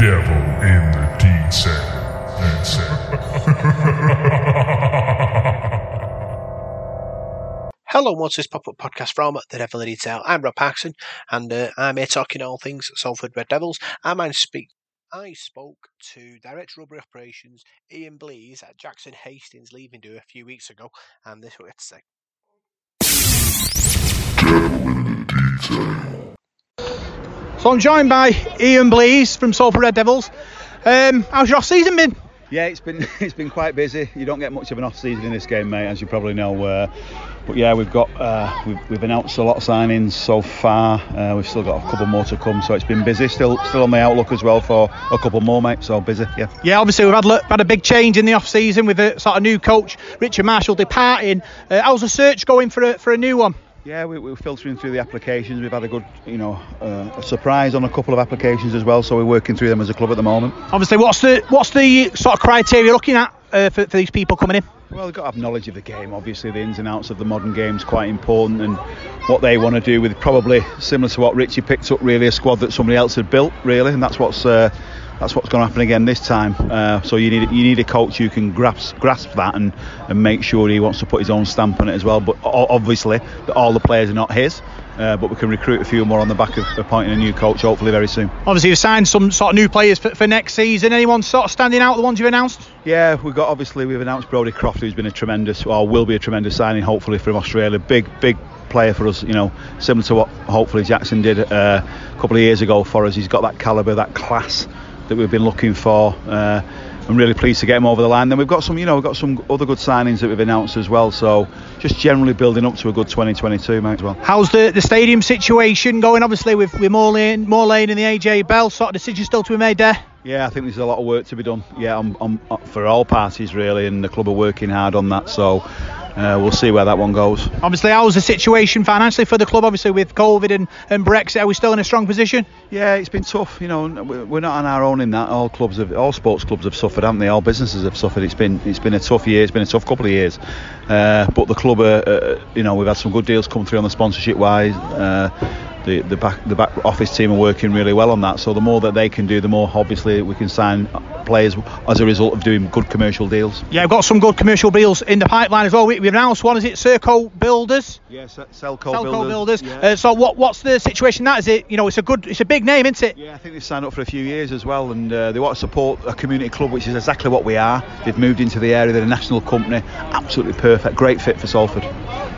devil in the detail. Hello, what's this pop-up podcast from The Devil in the Detail? I'm Rob Paxson, and uh, I'm here talking all things Salford Red Devils. I speak. I spoke to Director Rubber Operations Ian Blease at Jackson Hastings leaving do a few weeks ago, and this is what he had to say. Devil in the Detail. So I'm joined by Ian Blease from Salford Red Devils. Um, how's your off season been? Yeah, it's been it's been quite busy. You don't get much of an off season in this game, mate, as you probably know. Uh, but yeah, we've got uh, we've, we've, announced a lot of signings so far. Uh, we've still got a couple more to come, so it's been busy. Still still on the outlook as well for a couple more, mate. So busy, yeah. Yeah, obviously we've had had a big change in the off season with a sort of new coach, Richard Marshall departing. Uh, how's the search going for a, for a new one? Yeah, we, we're filtering through the applications. We've had a good, you know, uh, a surprise on a couple of applications as well. So we're working through them as a club at the moment. Obviously, what's the what's the sort of criteria you're looking at uh, for, for these people coming in? Well, they've got to have knowledge of the game. Obviously, the ins and outs of the modern game is quite important, and what they want to do with probably similar to what Richie picked up, really a squad that somebody else had built, really, and that's what's. Uh, that's what's going to happen again this time. Uh, so you need you need a coach who can grasp grasp that and, and make sure he wants to put his own stamp on it as well. But obviously, all the players are not his. Uh, but we can recruit a few more on the back of appointing a new coach hopefully very soon. Obviously, you've signed some sort of new players for, for next season. Anyone sort of standing out, the ones you've announced? Yeah, we've got obviously we've announced Brodie Croft, who's been a tremendous, or will be a tremendous signing, hopefully from Australia. Big, big player for us, you know, similar to what hopefully Jackson did uh, a couple of years ago for us. He's got that calibre, that class that we've been looking for. Uh, I'm really pleased to get him over the line. Then we've got some, you know, we've got some other good signings that we've announced as well. So just generally building up to a good 2022, mate, as well. How's the, the stadium situation going? Obviously with with Moor Lane, and the AJ Bell sort of decision still to be made there. Yeah, I think there's a lot of work to be done. Yeah, on, on, for all parties really, and the club are working hard on that. So uh, we'll see where that one goes. Obviously, how's the situation financially for the club? Obviously, with COVID and, and Brexit, are we still in a strong position? Yeah, it's been tough. You know, we're not on our own in that. All clubs have, all sports clubs have suffered, haven't they? All businesses have suffered. It's been, it's been a tough year. It's been a tough couple of years. Uh, but the club, uh, you know, we've had some good deals come through on the sponsorship wise. The, the back the back office team are working really well on that. So the more that they can do, the more obviously we can sign players as a result of doing good commercial deals. Yeah, we've got some good commercial deals in the pipeline as well. We, have announced one. Is it Serco Builders? Yes, yeah, Selco, Selco Builders. Builders. Yeah. Uh, so what what's the situation? That is it. You know, it's a good, it's a big name, isn't it? Yeah, I think they've signed up for a few years as well, and uh, they want to support a community club, which is exactly what we are. They've moved into the area. They're a national company. Absolutely perfect. Great fit for Salford.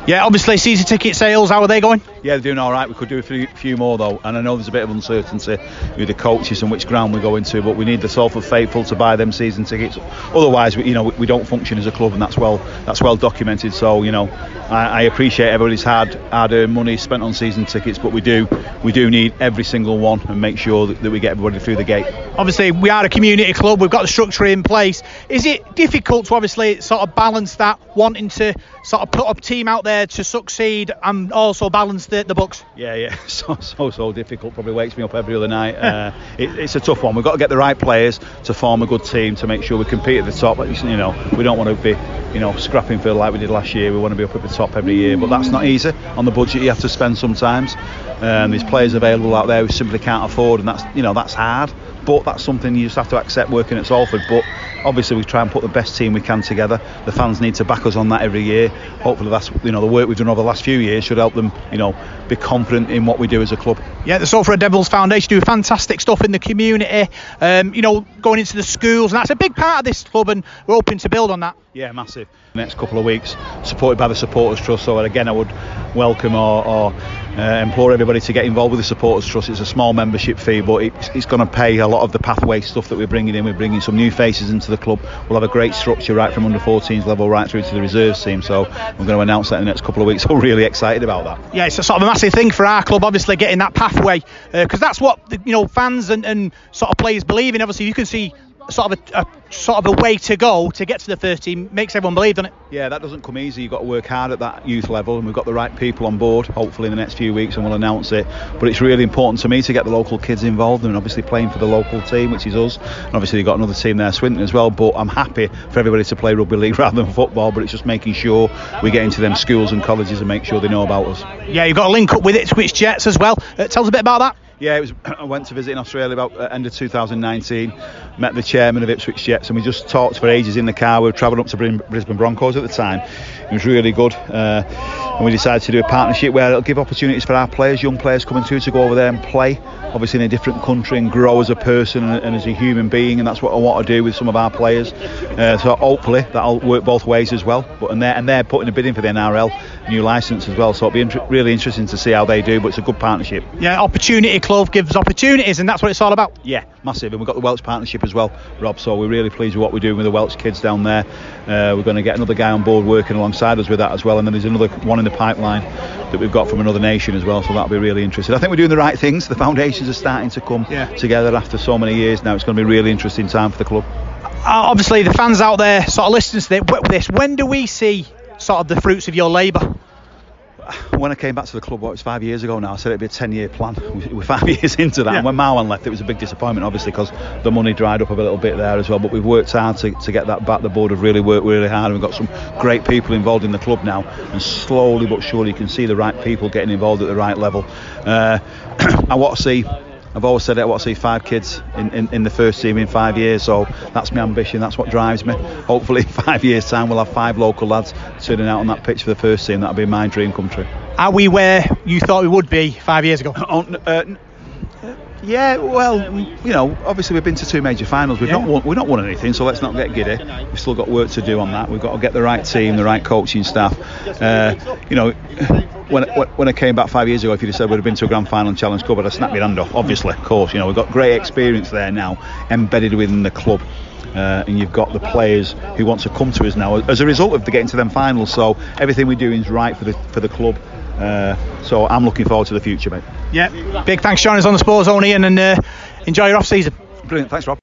Yeah, obviously season ticket sales. How are they going? Yeah, they're doing all right. We could do a few, few more though, and I know there's a bit of uncertainty with the coaches and which ground we go into, but we need the Salford faithful to buy them season tickets. Otherwise, we, you know, we, we don't function as a club, and that's well that's well documented. So you know, I, I appreciate everybody's had hard-earned money spent on season tickets, but we do we do need every single one and make sure that, that we get everybody through the gate. Obviously, we are a community club. We've got the structure in place. Is it difficult to obviously sort of balance that, wanting to sort of put a team out there to succeed and also balance the, the books? Yeah, yeah, so so so difficult. Probably wakes me up every other night. Uh, it, it's a tough one. We've got to get the right players to form a good team to make sure we compete at the top. You know, we don't want to be, you know, scrapping for like we did last year. We want to be up at the top every year, but that's not easy. On the budget, you have to spend sometimes. Um, there's players available out there who simply can't afford, and that's you know that's hard. But that's something you just have to accept working at Salford. But obviously we try and put the best team we can together. The fans need to back us on that every year. Hopefully that's you know the work we've done over the last few years should help them you know be confident in what we do as a club. Yeah, the Salford Devils Foundation do fantastic stuff in the community. Um, you know, going into the schools, and that's a big part of this club, and we're hoping to build on that. Yeah, massive. Next couple of weeks, supported by the supporters trust. So again, I would welcome or, or uh, implore everybody to get involved with the supporters trust. It's a small membership fee, but it's, it's going to pay a lot of the pathway stuff that we're bringing in. We're bringing some new faces into the club. We'll have a great structure right from under 14s level right through to the reserves team. So we're going to announce that in the next couple of weeks. We're really excited about that. Yeah, it's a sort of a massive thing for our club, obviously getting that pathway because uh, that's what you know fans and, and sort of players believe in. Obviously, you can see sort of a, a, sort of a way to go to get to the first team makes everyone believe, doesn't it? Yeah, that doesn't come easy. You've got to work hard at that youth level, and we've got the right people on board. Hopefully, in the next few weeks, and we'll announce it. But it's really important to me to get the local kids involved, and obviously playing for the local team, which is us. And obviously, you've got another team there, Swinton as well. But I'm happy for everybody to play rugby league rather than football. But it's just making sure we get into them schools and colleges and make sure they know about us. Yeah, you've got to link up with Ipswich Jets as well. Uh, tell us a bit about that. Yeah, it was. I went to visit in Australia about uh, end of 2019. Met the chairman of Ipswich Jets, and we just talked for ages in the car. We were travelling up to Brisbane Broncos at the time. It was really good. Uh, and we decided to do a partnership where it'll give opportunities for our players, young players coming through, to go over there and play, obviously in a different country and grow as a person and, and as a human being, and that's what I want to do with some of our players. Uh, so hopefully that'll work both ways as well. But and they're and they're putting a bid in for the NRL new license as well, so it'll be inter- really interesting to see how they do. But it's a good partnership. Yeah, opportunity club gives opportunities, and that's what it's all about. Yeah, massive. And we've got the Welsh partnership as well, Rob. So we're really pleased with what we're doing with the Welsh kids down there. Uh, we're going to get another guy on board working alongside us with that as well, and then there's another one in the pipeline that we've got from another nation as well. So that'll be really interesting. I think we're doing the right things. The foundations are starting to come Yeah. together after so many years now. It's going to be a really interesting time for the club. Uh, obviously, the fans out there sort of listening to this. When do we see sort of the fruits of your labour? When I came back to the club, what it was five years ago now, I said it'd be a 10 year plan. We- We're five years into that. Yeah. And when Marwan left, it was a big disappointment, obviously, because the money dried up a little bit there as well. But we've worked hard to, to get that back. The board have really worked really hard. And we've got some great people involved in the club now. And slowly but surely, you can see the right people getting involved at the right level. Uh, I want to see. I've always said it, I want to see five kids in, in, in the first team in five years, so that's my ambition, that's what drives me. Hopefully, in five years' time, we'll have five local lads turning out on that pitch for the first team. That'll be my dream come true. Are we where you thought we would be five years ago? Uh, yeah, well, you know, obviously we've been to two major finals. We've Yeah. not won, we've not won anything, so let's not get giddy. We've still got work to do on that. We've got to get the right team, the right coaching staff. Uh, you know, when when I came back five years ago, if you'd have said we'd have been to a grand final and Challenge Cup, I'd have snapped my hand off. Obviously, of course, you know, we've got great experience there now, embedded within the club. Uh, and you've got the players who want to come to us now as a result of the getting to them finals. So everything we're doing is right for the for the club. Uh, so I'm looking forward to the future, mate. Yeah. Big thanks, joining us on the Sports Zone, Ian, and uh, enjoy your off season. Brilliant, thanks, Rob.